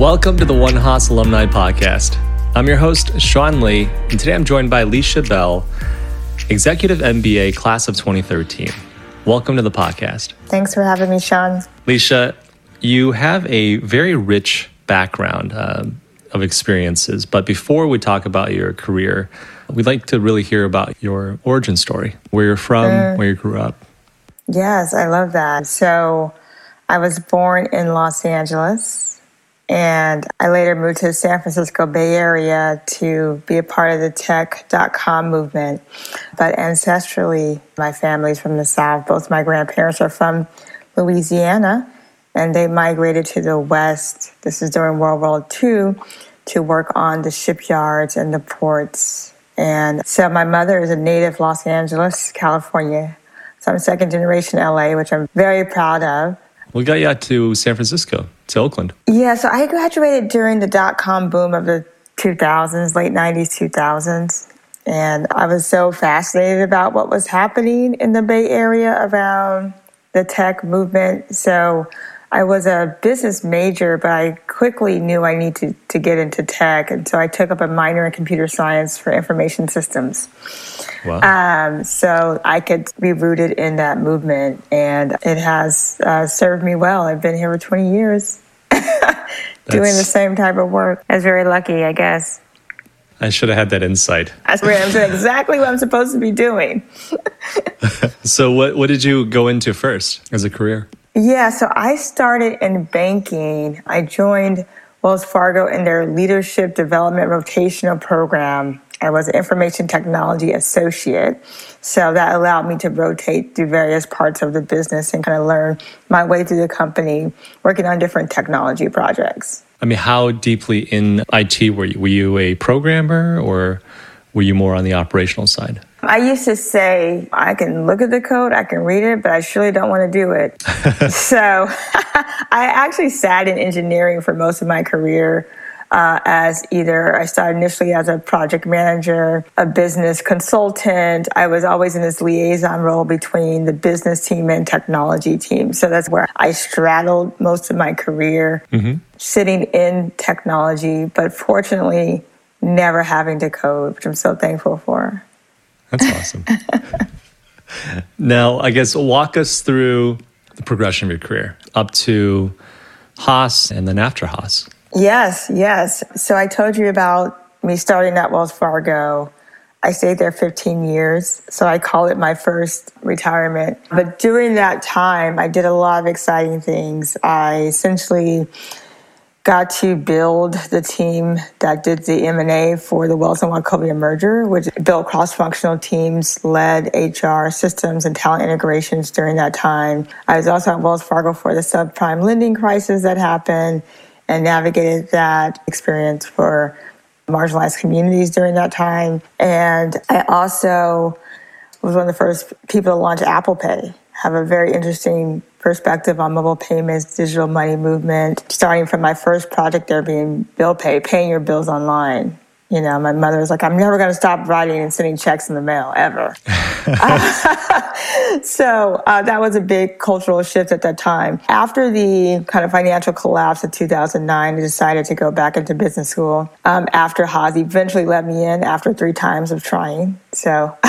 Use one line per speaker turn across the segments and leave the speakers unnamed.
Welcome to the One Haas Alumni Podcast. I'm your host, Sean Lee, and today I'm joined by Leisha Bell, Executive MBA Class of 2013. Welcome to the podcast.
Thanks for having me, Sean.
Leisha, you have a very rich background uh, of experiences, but before we talk about your career, we'd like to really hear about your origin story, where you're from, mm. where you grew up.
Yes, I love that. So, I was born in Los Angeles and I later moved to the San Francisco Bay Area to be a part of the tech.com movement. But ancestrally, my family's from the South. Both my grandparents are from Louisiana and they migrated to the West. This is during World War II to work on the shipyards and the ports. And so my mother is a native Los Angeles, California. So I'm second generation LA, which I'm very proud of.
We got you out to San Francisco, to Oakland.
Yeah, so I graduated during the dot com boom of the 2000s, late 90s, 2000s. And I was so fascinated about what was happening in the Bay Area around the tech movement. So I was a business major, but I quickly knew I needed to, to get into tech. And so I took up a minor in computer science for information systems. Wow. Um, so I could be rooted in that movement. And it has uh, served me well. I've been here for 20 years doing the same type of work. I was very lucky, I guess.
I should have had that insight.
Doing exactly what I'm supposed to be doing.
so, what, what did you go into first as a career?
Yeah, so I started in banking. I joined Wells Fargo in their leadership development rotational program. I was an information technology associate. So that allowed me to rotate through various parts of the business and kind of learn my way through the company, working on different technology projects.
I mean, how deeply in IT were you? Were you a programmer or were you more on the operational side?
I used to say, I can look at the code, I can read it, but I surely don't want to do it. so I actually sat in engineering for most of my career. Uh, as either I started initially as a project manager, a business consultant. I was always in this liaison role between the business team and technology team. So that's where I straddled most of my career, mm-hmm. sitting in technology, but fortunately, never having to code, which I'm so thankful for.
That's awesome. now, I guess walk us through the progression of your career up to Haas and then after Haas.
Yes, yes. So I told you about me starting at Wells Fargo. I stayed there 15 years, so I call it my first retirement. But during that time, I did a lot of exciting things. I essentially got to build the team that did the M&A for the Wells and Wachovia merger, which built cross-functional teams, led HR systems and talent integrations during that time. I was also at Wells Fargo for the subprime lending crisis that happened and navigated that experience for marginalized communities during that time. And I also was one of the first people to launch Apple Pay, have a very interesting perspective on mobile payments, digital money movement, starting from my first project there being bill pay, paying your bills online. You know, my mother was like, I'm never going to stop writing and sending checks in the mail ever. so uh, that was a big cultural shift at that time. After the kind of financial collapse of 2009, I decided to go back into business school. Um, after Haas eventually let me in after three times of trying. So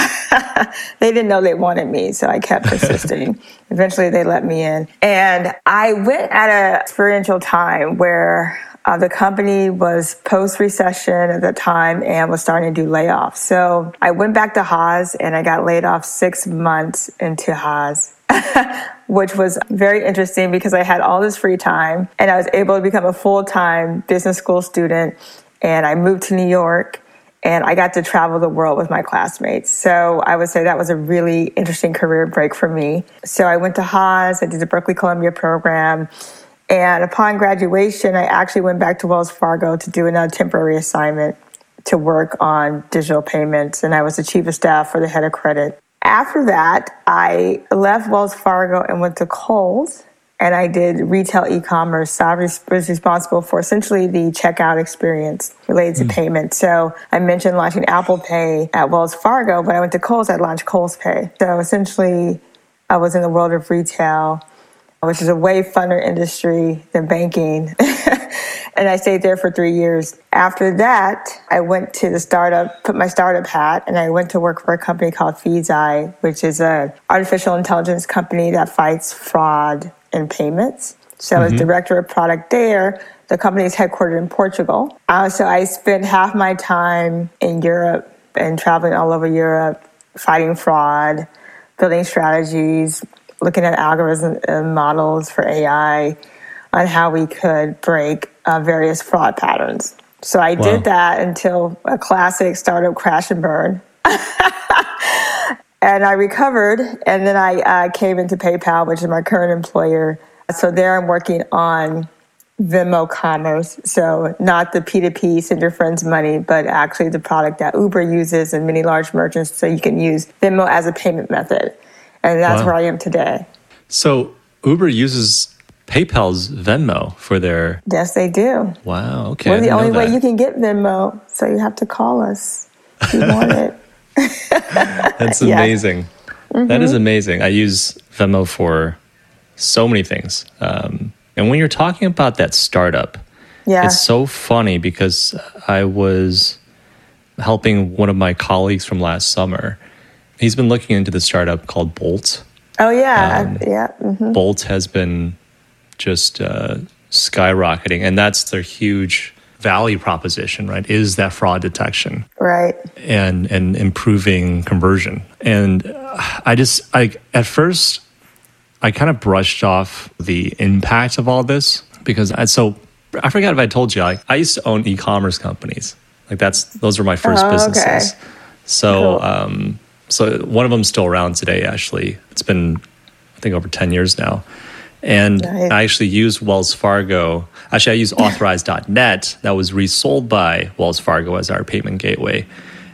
they didn't know they wanted me, so I kept persisting. eventually they let me in. And I went at an experiential time where uh, the company was post recession at the time and was starting to do layoffs. So I went back to Haas and I got laid off six months into Haas. which was very interesting because I had all this free time and I was able to become a full time business school student. And I moved to New York and I got to travel the world with my classmates. So I would say that was a really interesting career break for me. So I went to Haas, I did the Berkeley Columbia program. And upon graduation, I actually went back to Wells Fargo to do another temporary assignment to work on digital payments. And I was the chief of staff for the head of credit. After that, I left Wells Fargo and went to Kohl's and I did retail e-commerce. So I was responsible for essentially the checkout experience related to mm. payment. So I mentioned launching Apple Pay at Wells Fargo. When I went to Kohl's, I launched Kohl's Pay. So essentially, I was in the world of retail which is a way funner industry than banking. And I stayed there for three years. After that, I went to the startup, put my startup hat, and I went to work for a company called Feedzai, which is a artificial intelligence company that fights fraud and payments. So mm-hmm. I was mm-hmm. director of product there. The company is headquartered in Portugal. Uh, so I spent half my time in Europe and traveling all over Europe, fighting fraud, building strategies, looking at algorithms and models for AI on how we could break uh, various fraud patterns. So I wow. did that until a classic startup crash and burn. and I recovered, and then I uh, came into PayPal, which is my current employer. So there I'm working on Venmo Commerce. So not the P2P, send your friends money, but actually the product that Uber uses and many large merchants. So you can use Venmo as a payment method. And that's wow. where I am today.
So Uber uses PayPal's Venmo for their.
Yes, they do.
Wow. Okay.
We're the only way you can get Venmo, so you have to call us if you want it.
That's amazing. Mm-hmm. That is amazing. I use Venmo for so many things. Um, and when you're talking about that startup, yeah. it's so funny because I was helping one of my colleagues from last summer. He's been looking into the startup called Bolt.
Oh yeah, um, yeah.
Mm-hmm. Bolt has been just uh, skyrocketing, and that's their huge value proposition, right? Is that fraud detection,
right?
And and improving conversion. And I just I at first I kind of brushed off the impact of all this because I so I forgot if I told you I, I used to own e-commerce companies. Like that's those were my first oh, businesses. Okay. So cool. um, so one of them's still around today. Actually, it's been I think over ten years now. And nice. I actually used Wells Fargo. Actually, I used authorize.net that was resold by Wells Fargo as our payment gateway.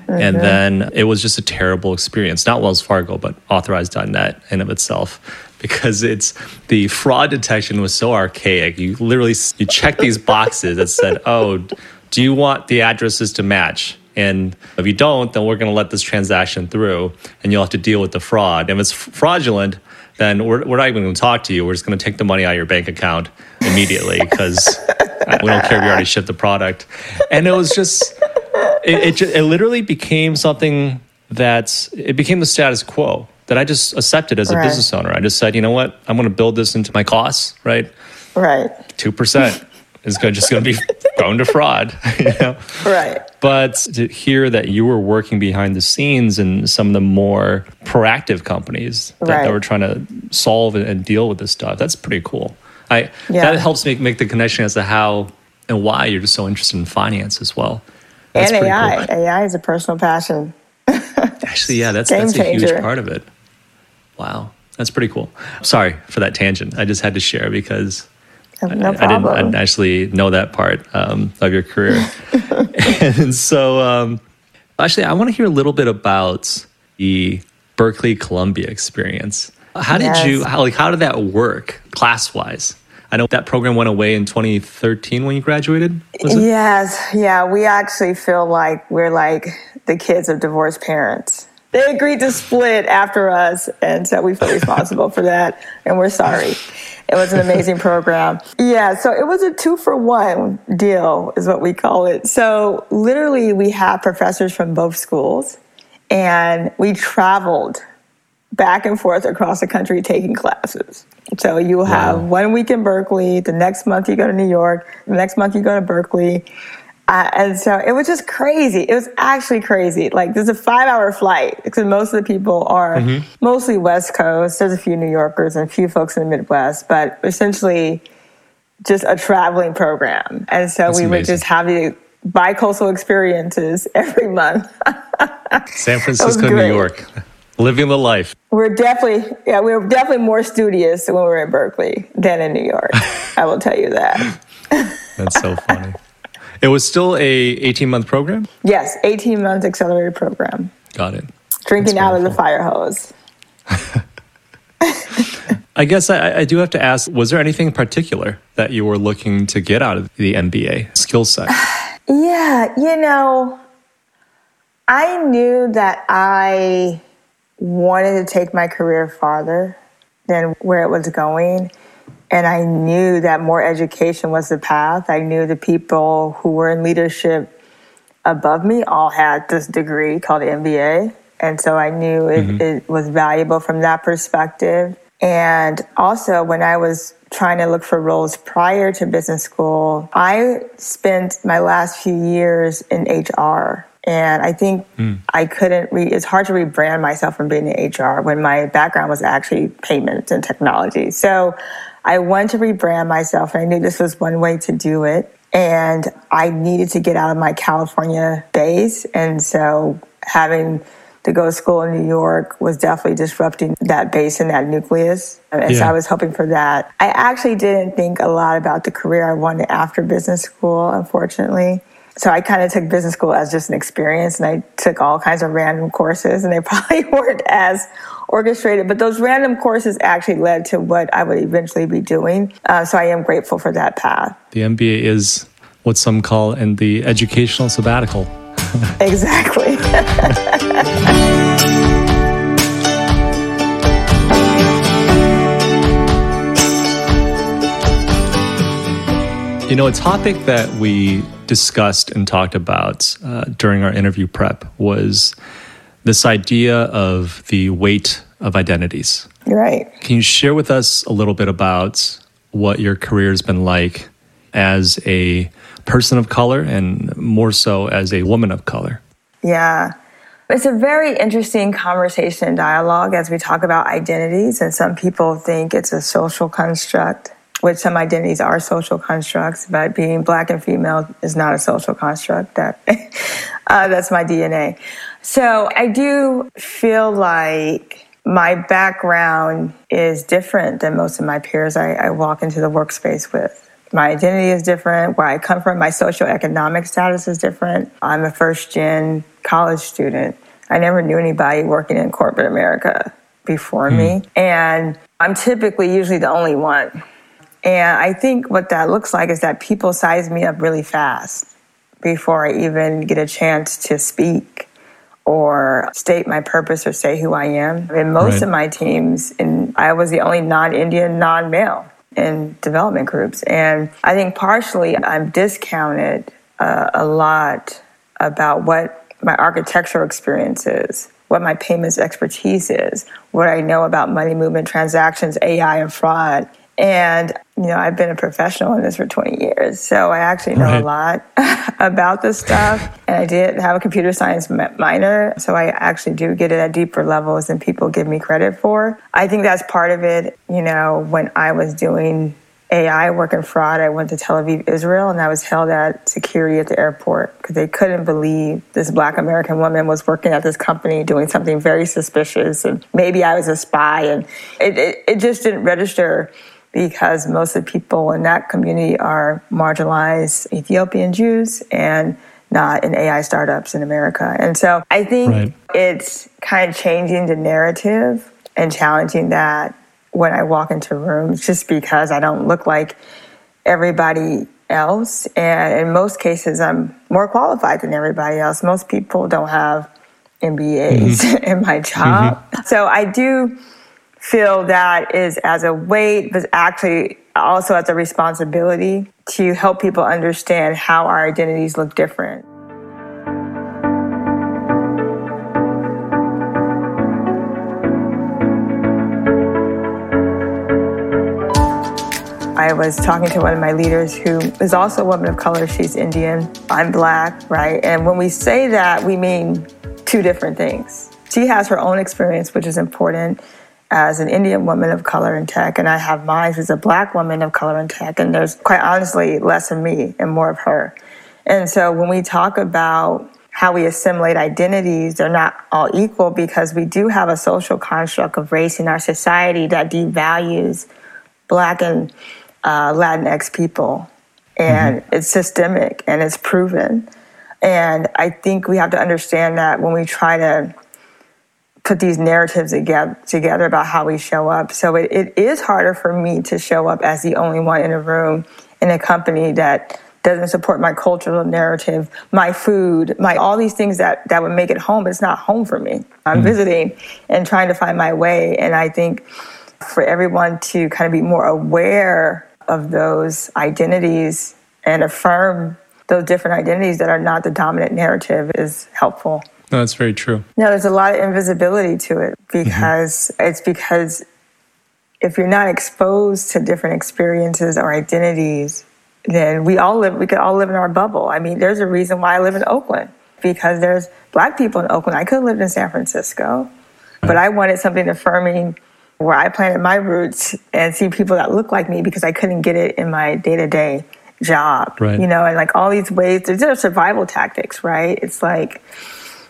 Mm-hmm. And then it was just a terrible experience. Not Wells Fargo, but authorize.net in of itself because it's the fraud detection was so archaic. You literally you check these boxes that said, "Oh, do you want the addresses to match?" And if you don't, then we're going to let this transaction through, and you'll have to deal with the fraud. And if it's fraudulent, then we're, we're not even going to talk to you. We're just going to take the money out of your bank account immediately because we don't care if you already shipped the product. And it was just, it, it, it literally became something that it became the status quo that I just accepted as a right. business owner. I just said, you know what, I'm going to build this into my costs, right?
Right.
Two percent is going just going to be prone to fraud. You know?
Right.
But to hear that you were working behind the scenes in some of the more proactive companies that, right. that were trying to solve and deal with this stuff, that's pretty cool. I yeah. that helps make make the connection as to how and why you're just so interested in finance as well.
That's and AI. Cool. AI is a personal passion.
Actually, yeah, that's that's a huge part of it. Wow, that's pretty cool. Sorry for that tangent. I just had to share because
no
I, I, didn't, I, didn't, actually know that part um, of your career. and so, um, actually, I want to hear a little bit about the Berkeley Columbia experience. How did yes. you, how, like, how did that work class wise? I know that program went away in 2013 when you graduated.
Yes, yeah. We actually feel like we're like the kids of divorced parents. They agreed to split after us, and so we feel responsible for that, and we're sorry. It was an amazing program. Yeah, so it was a two for one deal, is what we call it. So literally, we have professors from both schools, and we traveled back and forth across the country taking classes. So you have wow. one week in Berkeley, the next month you go to New York, the next month you go to Berkeley. Uh, and so it was just crazy. It was actually crazy. Like there's a five hour flight because most of the people are mm-hmm. mostly West Coast. There's a few New Yorkers and a few folks in the Midwest, but essentially just a traveling program. And so That's we amazing. would just have the bi-coastal experiences every month.
San Francisco, New York, living the life.
We're definitely, yeah, we we're definitely more studious when we were in Berkeley than in New York. I will tell you that.
That's so funny. It was still a 18 month program?
Yes, 18 month accelerated program.
Got it.
Drinking out of the fire hose.
I guess I, I, do have to ask was there anything in particular that you were looking to get out of the MBA skill set?
yeah, you know, I knew that I wanted to take my career farther than where it was going. And I knew that more education was the path. I knew the people who were in leadership above me all had this degree called MBA. And so I knew it, mm-hmm. it was valuable from that perspective. And also, when I was trying to look for roles prior to business school, I spent my last few years in HR. And I think mm. I couldn't re- it's hard to rebrand myself from being in HR when my background was actually payments and technology. So I wanted to rebrand myself and I knew this was one way to do it. And I needed to get out of my California base. And so having to go to school in New York was definitely disrupting that base and that nucleus. And yeah. so I was hoping for that. I actually didn't think a lot about the career I wanted after business school, unfortunately. So I kind of took business school as just an experience and I took all kinds of random courses and they probably weren't as orchestrated, but those random courses actually led to what I would eventually be doing. Uh, so I am grateful for that path.
The MBA is what some call in the educational sabbatical.
exactly.
you know, a topic that we discussed and talked about uh, during our interview prep was this idea of the weight of identities.
Right.
Can you share with us a little bit about what your career has been like as a person of color and more so as a woman of color?
Yeah. It's a very interesting conversation and dialogue as we talk about identities, and some people think it's a social construct, which some identities are social constructs, but being black and female is not a social construct. That uh, that's my DNA. So I do feel like my background is different than most of my peers I, I walk into the workspace with my identity is different. Where I come from, my socioeconomic status is different. I'm a first gen college student. I never knew anybody working in corporate America before mm. me. And I'm typically usually the only one. And I think what that looks like is that people size me up really fast before I even get a chance to speak or state my purpose or say who I am. In most right. of my teams, and I was the only non Indian, non male in development groups. And I think partially I'm discounted uh, a lot about what my architectural experience is, what my payments expertise is, what I know about money movement transactions, AI, and fraud. And, you know, I've been a professional in this for 20 years. So I actually know right. a lot about this stuff. And I did have a computer science minor. So I actually do get it at deeper levels than people give me credit for. I think that's part of it. You know, when I was doing AI work in fraud, I went to Tel Aviv, Israel, and I was held at security at the airport because they couldn't believe this black American woman was working at this company doing something very suspicious. And maybe I was a spy. And it, it, it just didn't register because most of the people in that community are marginalized Ethiopian Jews and not in AI startups in America. And so I think right. it's kind of changing the narrative and challenging that when I walk into rooms just because I don't look like everybody else. And in most cases, I'm more qualified than everybody else. Most people don't have MBAs mm-hmm. in my job. Mm-hmm. So I do feel that is as a weight, but actually also as a responsibility to help people understand how our identities look different. I was talking to one of my leaders who is also a woman of color. She's Indian. I'm black, right? And when we say that, we mean two different things. She has her own experience, which is important as an Indian woman of color in tech, and I have mine as a black woman of color in tech, and there's quite honestly less of me and more of her. And so when we talk about how we assimilate identities, they're not all equal because we do have a social construct of race in our society that devalues black and uh, Latinx people. And mm-hmm. it's systemic and it's proven. And I think we have to understand that when we try to put these narratives together, together about how we show up. So it, it is harder for me to show up as the only one in a room in a company that doesn't support my cultural narrative, my food, my all these things that, that would make it home, it's not home for me. I'm mm visiting and trying to find my way. And I think for everyone to kind of be more aware of those identities and affirm those different identities that are not the dominant narrative is helpful.
No, that's very true.
No, there's a lot of invisibility to it because mm-hmm. it's because if you're not exposed to different experiences or identities, then we all live, we could all live in our bubble. I mean, there's a reason why I live in Oakland because there's black people in Oakland. I could have lived in San Francisco, but I wanted something affirming where I planted my roots and see people that look like me because I couldn't get it in my day to day job.
Right.
You know, and like all these ways, there's survival tactics, right? It's like,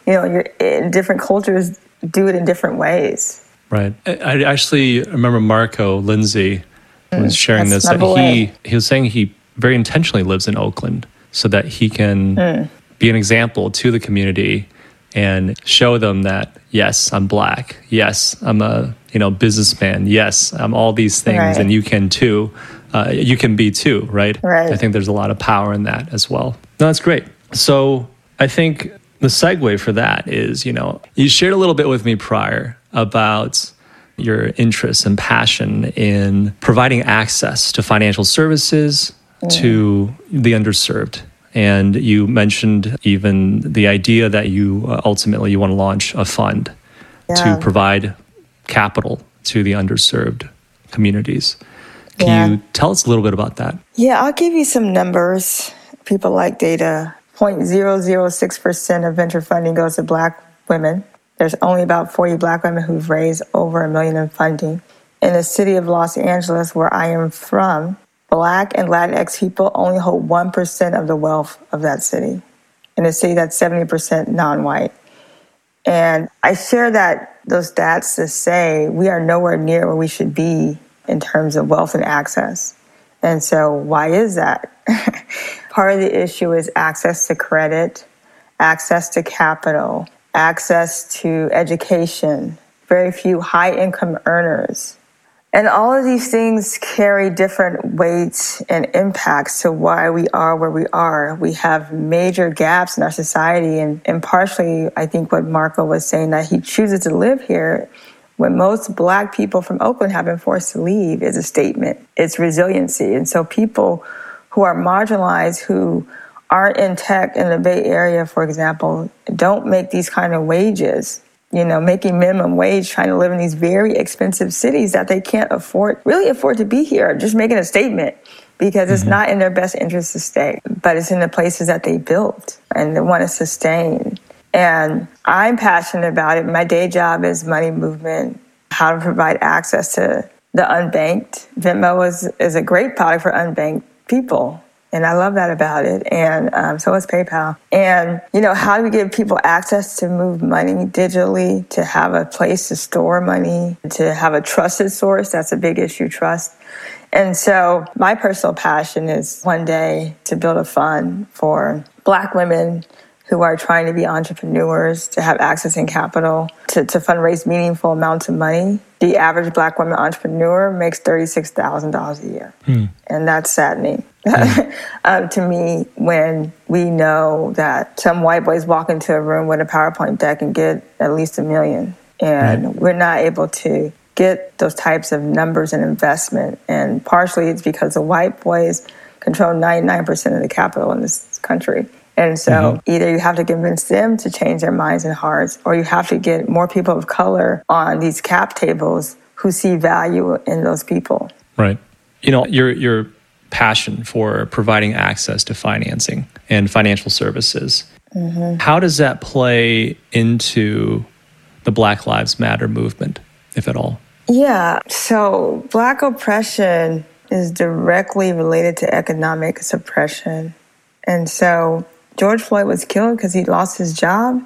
you know, you're in different cultures do it in different ways.
Right. I actually remember Marco Lindsay was mm, sharing this that he he was saying he very intentionally lives in Oakland so that he can mm. be an example to the community and show them that yes, I'm black. Yes, I'm a you know businessman. Yes, I'm all these things, right. and you can too. Uh, you can be too, right?
Right.
I think there's a lot of power in that as well. No, that's great. So I think the segue for that is, you know, you shared a little bit with me prior about your interest and passion in providing access to financial services mm. to the underserved. And you mentioned even the idea that you uh, ultimately you want to launch a fund yeah. to provide capital to the underserved communities. Can yeah. you tell us a little bit about that?
Yeah, I'll give you some numbers. People like data. 0.006% of venture funding goes to black women. There's only about 40 black women who've raised over a million in funding. In the city of Los Angeles, where I am from, black and Latinx people only hold 1% of the wealth of that city. In a city that's 70% non white. And I share that those stats to say we are nowhere near where we should be in terms of wealth and access. And so, why is that? Part of the issue is access to credit, access to capital, access to education, very few high income earners. And all of these things carry different weights and impacts to why we are where we are. We have major gaps in our society, and, and partially, I think what Marco was saying that he chooses to live here when most black people from Oakland have been forced to leave is a statement. It's resiliency. And so people who are marginalized, who aren't in tech in the Bay Area, for example, don't make these kind of wages, you know, making minimum wage, trying to live in these very expensive cities that they can't afford, really afford to be here, just making a statement because it's mm-hmm. not in their best interest to stay, but it's in the places that they built and they want to sustain. And I'm passionate about it. My day job is money movement, how to provide access to the unbanked. Venmo is, is a great product for unbanked people. And I love that about it. And um, so is PayPal. And, you know, how do we give people access to move money digitally, to have a place to store money, to have a trusted source? That's a big issue, trust. And so my personal passion is one day to build a fund for Black women who are trying to be entrepreneurs to have access and capital to, to fundraise meaningful amounts of money. The average black woman entrepreneur makes $36,000 a year. Hmm. And that's saddening hmm. um, to me when we know that some white boys walk into a room with a PowerPoint deck and get at least a million. And right. we're not able to get those types of numbers and investment. And partially it's because the white boys control 99% of the capital in this country. And so mm-hmm. either you have to convince them to change their minds and hearts, or you have to get more people of color on these cap tables who see value in those people.
Right. You know, your your passion for providing access to financing and financial services. Mm-hmm. How does that play into the Black Lives Matter movement, if at all?
Yeah. So, Black oppression is directly related to economic suppression. And so, George Floyd was killed because he lost his job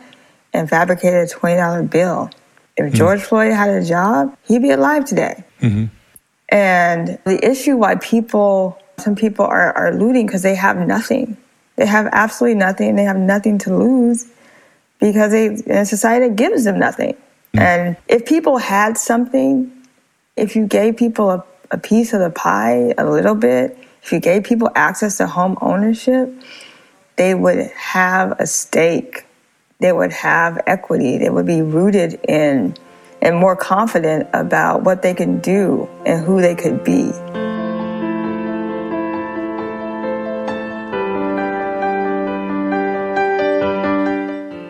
and fabricated a $20 bill. If mm-hmm. George Floyd had a job, he'd be alive today. Mm-hmm. And the issue why people, some people are, are looting because they have nothing. They have absolutely nothing. They have nothing to lose because they, society gives them nothing. Mm-hmm. And if people had something, if you gave people a, a piece of the pie a little bit, if you gave people access to home ownership, they would have a stake, they would have equity, they would be rooted in and more confident about what they can do and who they could be.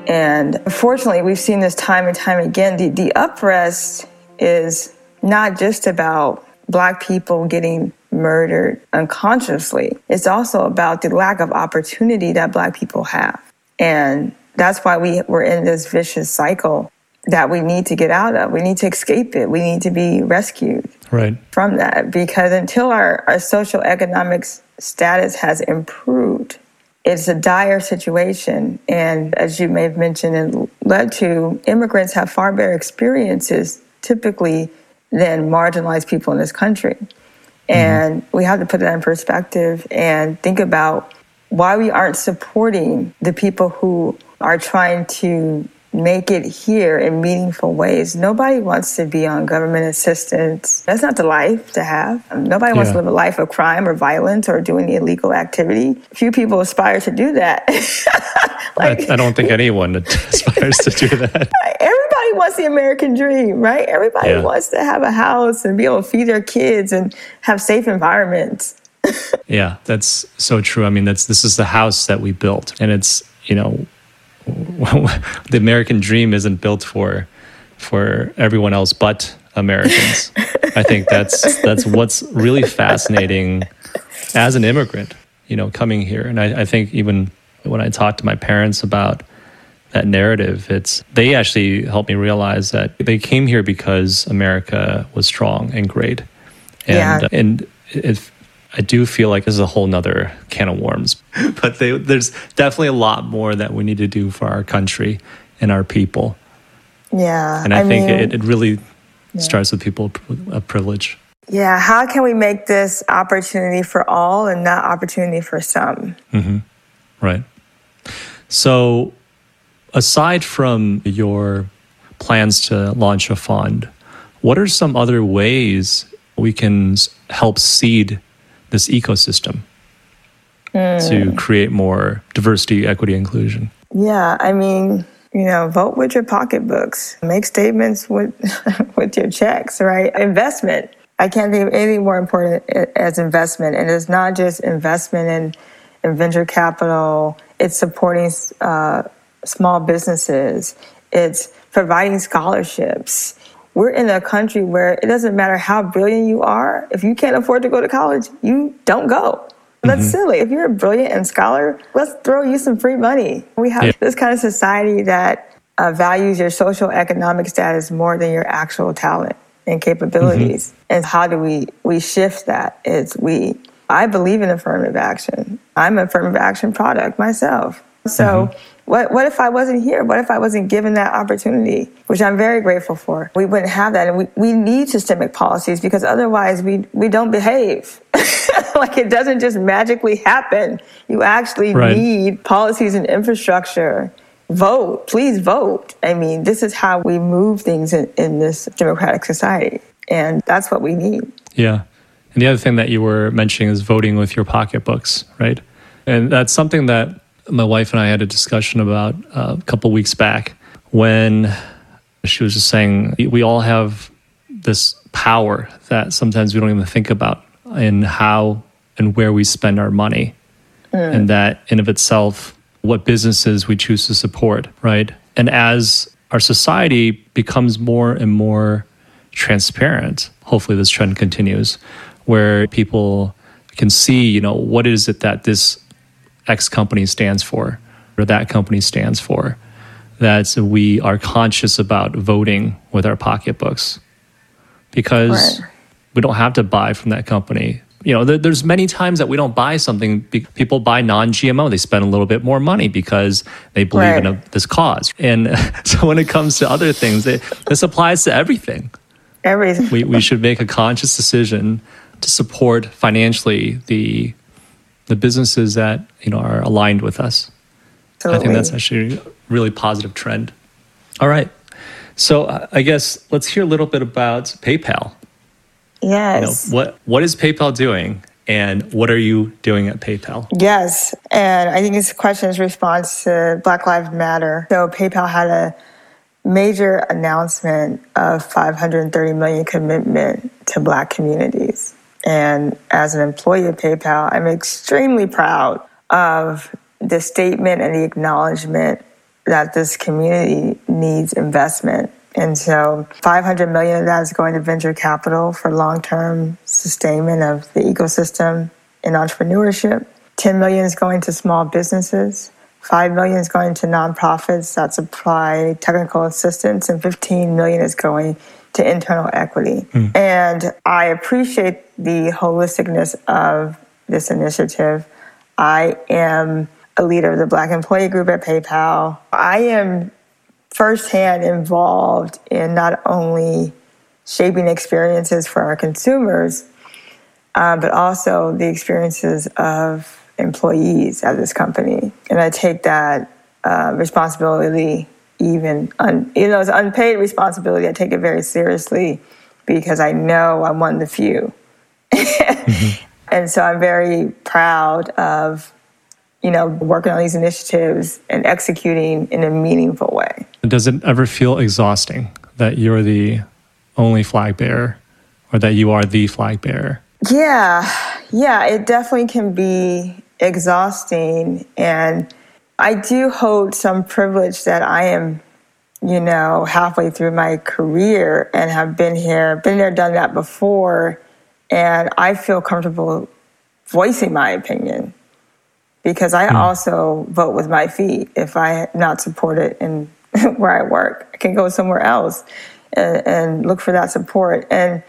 And unfortunately, we've seen this time and time again. The, the uprest is not just about Black people getting murdered unconsciously, it's also about the lack of opportunity that Black people have. And that's why we, we're in this vicious cycle that we need to get out of. We need to escape it. We need to be rescued
right.
from that because until our, our social economic status has improved, it's a dire situation. And as you may have mentioned and led to, immigrants have far better experiences typically than marginalized people in this country. Mm-hmm. And we have to put that in perspective and think about why we aren't supporting the people who are trying to make it here in meaningful ways. Nobody wants to be on government assistance. That's not the life to have. Nobody wants to live a life of crime or violence or doing illegal activity. Few people aspire to do that.
like, I, I, don't think anyone aspires to do that.
Everybody wants the American dream, right? Everybody yeah. wants to have a house and be able to feed their kids and have safe environments.
yeah, that's so true. I mean, that's this is the house that we built, and it's you know the American dream isn't built for for everyone else but Americans. I think that's that's what's really fascinating as an immigrant, you know, coming here. And I, I think even when I talk to my parents about that narrative, it's they actually helped me realize that they came here because America was strong and great. And yeah. and it, I do feel like this is a whole nother can of worms. but they, there's definitely a lot more that we need to do for our country and our people.
Yeah.
And I, I think mean, it, it, really yeah. starts with people of privilege.
Yeah. How can we make this opportunity for all and not opportunity for some?
Mm-hmm. Right. So, aside from your plans to launch a fund, what are some other ways we can help seed this ecosystem mm. to create more diversity, equity, inclusion?
Yeah, I mean, you know, vote with your pocketbooks, make statements with with your checks, right? Investment. I can't think of anything more important as investment, and it's not just investment in, in venture capital. It's supporting uh, small businesses. It's providing scholarships we're in a country where it doesn't matter how brilliant you are. If you can't afford to go to college, you don't go. That's mm-hmm. silly. If you're a brilliant and scholar, let's throw you some free money. We have yeah. this kind of society that uh, values your social economic status more than your actual talent and capabilities. Mm-hmm. And how do we we shift that? Is we I believe in affirmative action. I'm an affirmative action product myself. So mm-hmm. What, what if I wasn't here? What if I wasn't given that opportunity, which I'm very grateful for? We wouldn't have that. And we, we need systemic policies because otherwise we, we don't behave. like it doesn't just magically happen. You actually right. need policies and infrastructure. Vote, please vote. I mean, this is how we move things in, in this democratic society. And that's what we need.
Yeah. And the other thing that you were mentioning is voting with your pocketbooks, right? And that's something that my wife and I had a discussion about uh, a couple weeks back when she was just saying we all have this power that sometimes we don't even think about in how and where we spend our money. Mm. And that in of itself, what businesses we choose to support, right? And as our society becomes more and more transparent, hopefully this trend continues, where people can see, you know, what is it that this X company stands for or that company stands for. That we are conscious about voting with our pocketbooks because right. we don't have to buy from that company. You know, there's many times that we don't buy something. People buy non-GMO. They spend a little bit more money because they believe right. in a, this cause. And so when it comes to other things, it, this applies to everything.
Everything.
We, we should make a conscious decision to support financially the the businesses that you know are aligned with us. Totally. I think that's actually a really positive trend. All right. So uh, I guess let's hear a little bit about PayPal.
Yes.
You know, what what is PayPal doing and what are you doing at PayPal?
Yes. And I think this question is response to Black Lives Matter. So PayPal had a major announcement of 530 million commitment to black communities. And as an employee of PayPal, I'm extremely proud of the statement and the acknowledgement that this community needs investment. And so 500 million of that is going to venture capital for long-term sustainment of the ecosystem in entrepreneurship. 10 million is going to small businesses. 5 million is going to nonprofits that supply technical assistance and 15 million is going to internal equity. Mm. And I appreciate the holisticness of this initiative. I am a leader of the Black Employee Group at PayPal. I am firsthand involved in not only shaping experiences for our consumers, uh, but also the experiences of employees at this company. And I take that uh, responsibility, even, un, you know, it's unpaid responsibility, I take it very seriously because I know I'm one of the few. mm-hmm. And so I'm very proud of you know, working on these initiatives and executing in a meaningful way.
Does it ever feel exhausting that you're the only flag bearer or that you are the flag bearer?
Yeah, yeah, it definitely can be exhausting. And I do hold some privilege that I am, you know, halfway through my career and have been here, been there, done that before. And I feel comfortable voicing my opinion because I mm. also vote with my feet. If I not supported in where I work, I can go somewhere else and, and look for that support. And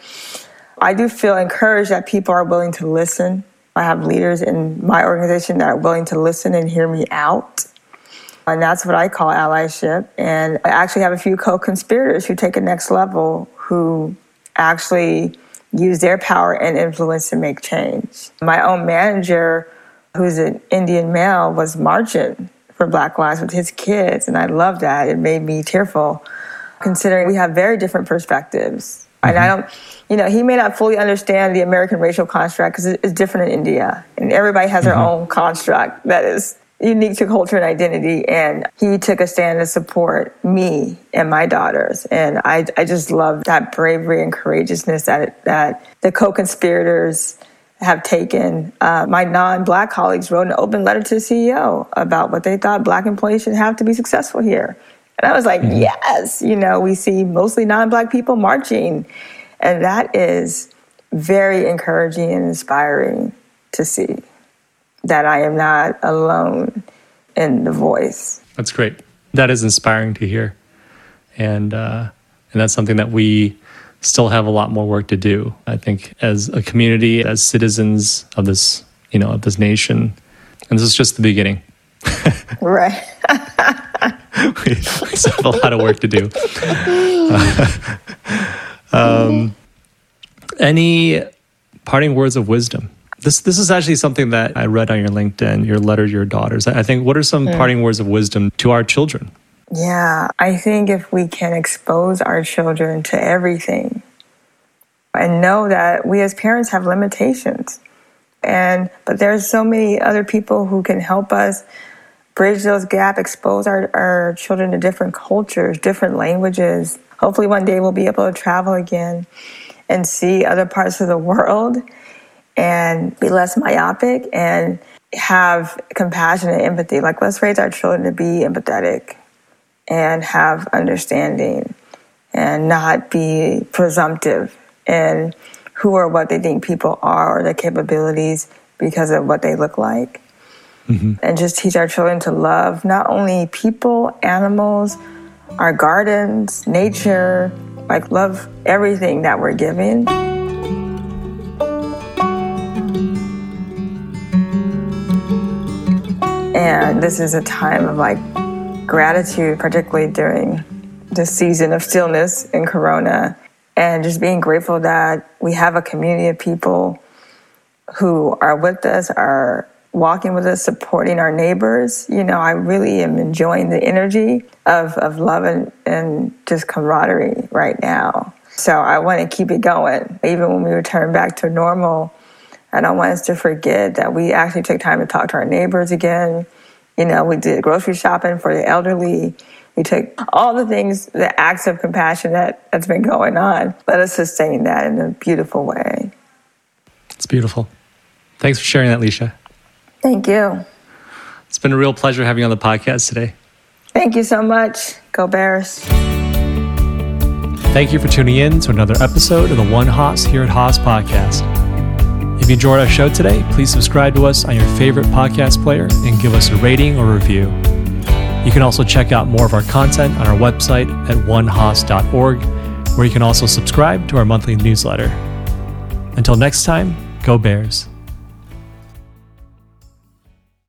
I do feel encouraged that people are willing to listen. I have leaders in my organization that are willing to listen and hear me out. And that's what I call allyship. And I actually have a few co conspirators who take it next level who actually use their power and influence to make change. My own manager who's an Indian male, was marching for Black Lives with his kids. And I love that. It made me tearful, considering we have very different perspectives. Mm-hmm. And I mm-hmm. don't, you know, he may not fully understand the American racial construct because it's different in India. And everybody has their mm-hmm. own construct that is unique to culture and identity. And he took a stand to support me and my daughters. And I, I just love that bravery and courageousness that, that the co conspirators have taken. Uh, my non black colleagues wrote an open letter to the CEO about what they thought black employees should have to be successful here. And I was like, mm-hmm. yes, you know, we see mostly non black people marching. And that is very encouraging and inspiring to see that I am not alone in the voice.
That's great. That is inspiring to hear. And, uh, and that's something that we still have a lot more work to do. I think as a community, as citizens of this, you know, of this nation, and this is just the beginning.
right.
we, still have a lot of work to do. um, any parting words of wisdom? This this is actually something that I read on your LinkedIn, your letter to your daughters. I think what are some mm. parting words of wisdom to our children?
Yeah, I think if we can expose our children to everything and know that we as parents have limitations and but there's so many other people who can help us bridge those gaps, expose our, our children to different cultures, different languages. Hopefully one day we'll be able to travel again and see other parts of the world and be less myopic and have compassion and empathy. Like let's raise our children to be empathetic and have understanding and not be presumptive in who or what they think people are or their capabilities because of what they look like. Mm-hmm. And just teach our children to love not only people, animals, our gardens, nature, like love everything that we're given. And this is a time of like gratitude, particularly during the season of stillness in Corona, and just being grateful that we have a community of people who are with us, are walking with us, supporting our neighbors. You know, I really am enjoying the energy of, of love and, and just camaraderie right now. So I want to keep it going. Even when we return back to normal, I don't want us to forget that we actually took time to talk to our neighbors again, you know, we did grocery shopping for the elderly. We took all the things, the acts of compassion that, that's been going on. Let us sustain that in a beautiful way.
It's beautiful. Thanks for sharing that, Leisha.
Thank you.
It's been a real pleasure having you on the podcast today.
Thank you so much. Go Bears.
Thank you for tuning in to another episode of the One Haas here at Haas Podcast. If you enjoyed our show today, please subscribe to us on your favorite podcast player and give us a rating or review. You can also check out more of our content on our website at onehaas.org, where you can also subscribe to our monthly newsletter. Until next time, go Bears.